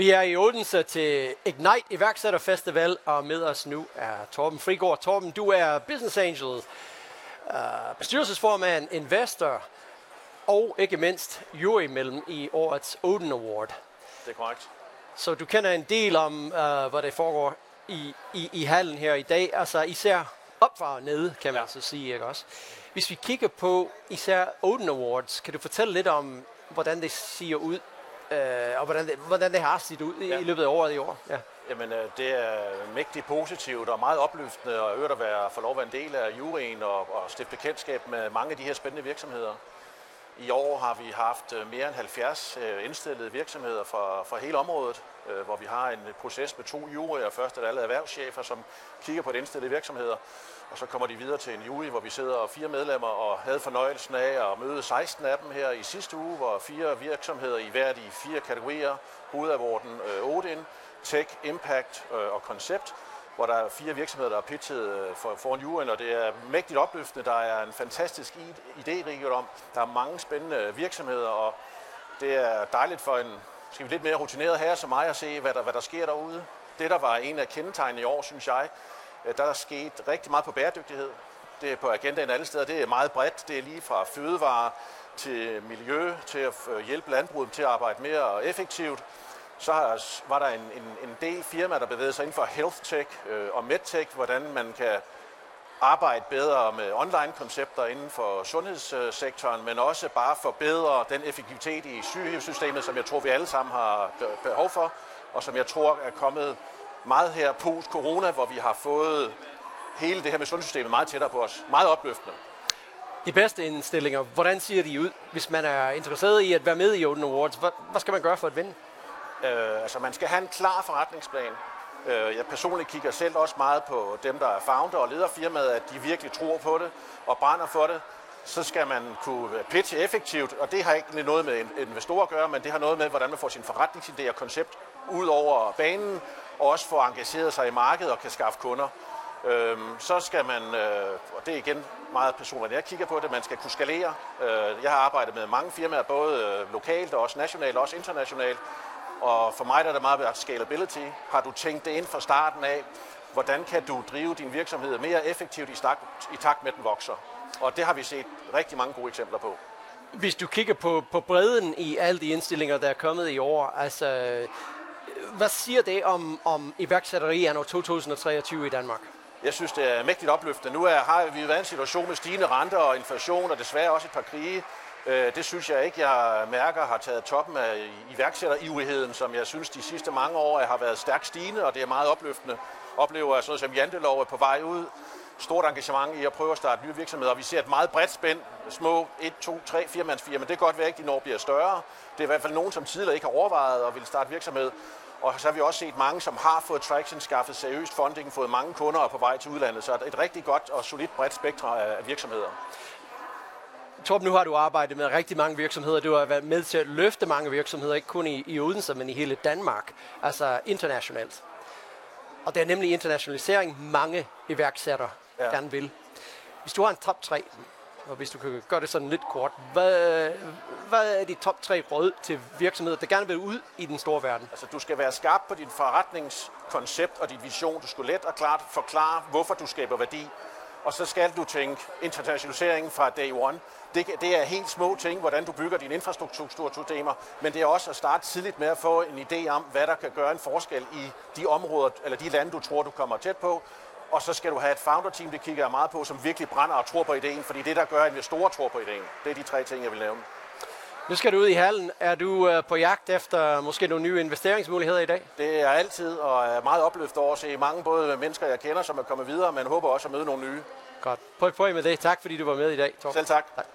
Vi er i Odense til Ignite Iværksætter Festival, og med os nu er Torben Frigård. Torben, du er business angel, uh, bestyrelsesformand, investor og ikke mindst mellem i årets Odin Award. Det er korrekt. Så du kender en del om, uh, hvad det foregår i, i, i hallen her i dag, altså især op og nede, kan man ja. så sige, ikke også? Hvis vi kigger på især Odin Awards, kan du fortælle lidt om, hvordan det ser ud øh, og hvordan det, hvordan det har set ud ja. i løbet af året i år. Ja. Jamen, øh, det er mægtigt positivt og meget opløftende og øvrigt at være, få lov at være en del af juryen og, og stifte bekendtskab med mange af de her spændende virksomheder. I år har vi haft øh, mere end 70 øh, indstillede virksomheder fra, fra hele området, øh, hvor vi har en proces med to juryer. Først er det alle erhvervschefer, som kigger på de indstillede virksomheder, og så kommer de videre til en jury, hvor vi sidder fire medlemmer og havde fornøjelsen af at møde 16 af dem her i sidste uge, hvor fire virksomheder i hver de fire kategorier, hovedavorden øh, Odin, Tech, Impact og Concept, hvor der er fire virksomheder, der er pitchet øh, for, foran juryen, og det er mægtigt opløftende. Der er en fantastisk idérigdom. Der er mange spændende virksomheder, og det er dejligt for en skal vi lidt mere rutineret her som mig at se, hvad der, hvad der sker derude. Det, der var en af kendetegnene i år, synes jeg, øh, der er sket rigtig meget på bæredygtighed. Det er på agendaen alle steder. Det er meget bredt. Det er lige fra fødevare til miljø, til at øh, hjælpe landbruget til at arbejde mere effektivt. Så var der en, en, en del firmaer, der bevægede sig inden for health tech øh, og medtech, hvordan man kan arbejde bedre med online-koncepter inden for sundhedssektoren, men også bare forbedre den effektivitet i sygehussystemet, som jeg tror, vi alle sammen har behov for, og som jeg tror er kommet meget her post-corona, hvor vi har fået hele det her med sundhedssystemet meget tættere på os. Meget opløftende. De bedste indstillinger, hvordan ser de ud, hvis man er interesseret i at være med i Open Awards? Hvad, hvad skal man gøre for at vinde? Øh, altså man skal have en klar forretningsplan. Øh, jeg personligt kigger selv også meget på dem, der er founder og leder firmaet, at de virkelig tror på det og brænder for det. Så skal man kunne pitche effektivt, og det har ikke noget med investorer at gøre, men det har noget med, hvordan man får sin forretningsidé og koncept ud over banen, og også få engageret sig i markedet og kan skaffe kunder. Øhm, så skal man, øh, og det er igen meget personligt, jeg kigger på det, man skal kunne skalere. Øh, jeg har arbejdet med mange firmaer, både øh, lokalt og også nationalt og også internationalt. Og for mig der er det meget scalability. Har du tænkt det ind fra starten af, hvordan kan du drive din virksomhed mere effektivt i, stak, i takt med, at den vokser? Og det har vi set rigtig mange gode eksempler på. Hvis du kigger på, på bredden i alle de indstillinger, der er kommet i år, altså hvad siger det om, om iværksætteri anno 2023 i Danmark? Jeg synes, det er mægtigt opløftende. Nu er, har vi været i en situation med stigende renter og inflation, og desværre også et par krige. Øh, det synes jeg ikke, jeg mærker har taget toppen af iværksætterivrigheden, som jeg synes de sidste mange år har været stærkt stigende, og det er meget opløftende. Oplever sådan noget som Jantelov er på vej ud, stort engagement i at prøve at starte nye virksomheder. og Vi ser et meget bredt spænd, små 1, 2, 3, 4 mands firma. Det kan godt være, at de når bliver større. Det er i hvert fald nogen, som tidligere ikke har overvejet at ville starte virksomhed. Og så har vi også set mange, som har fået traction, skaffet seriøst funding, fået mange kunder og på vej til udlandet. Så et rigtig godt og solidt bredt spektrum af virksomheder. Torben, nu har du arbejdet med rigtig mange virksomheder. Du har været med til at løfte mange virksomheder, ikke kun i, i Odense, men i hele Danmark, altså internationalt. Og det er nemlig internationalisering, mange iværksættere ja. gerne vil. Hvis du har en top 3, og hvis du kan gøre det sådan lidt kort, hvad, hvad er de top tre råd til virksomheder, der gerne vil ud i den store verden? Altså, du skal være skarp på din forretningskoncept og din vision. Du skal let og klart forklare, hvorfor du skaber værdi. Og så skal du tænke internationalisering fra day one. Det, det er helt små ting, hvordan du bygger dine infrastruktursystemer, men det er også at starte tidligt med at få en idé om, hvad der kan gøre en forskel i de områder, eller de lande, du tror, du kommer tæt på, og så skal du have et founder-team, det kigger jeg meget på, som virkelig brænder og tror på ideen, fordi det, der gør, at investorer tror på ideen, det er de tre ting, jeg vil nævne. Nu skal du ud i hallen. Er du øh, på jagt efter måske nogle nye investeringsmuligheder i dag? Det er altid, og er meget opløftet over at se mange både mennesker, jeg kender, som er kommet videre, men håber også at møde nogle nye. Godt. Prøv, prøv med det. Tak fordi du var med i dag. Torben. Selv tak. tak.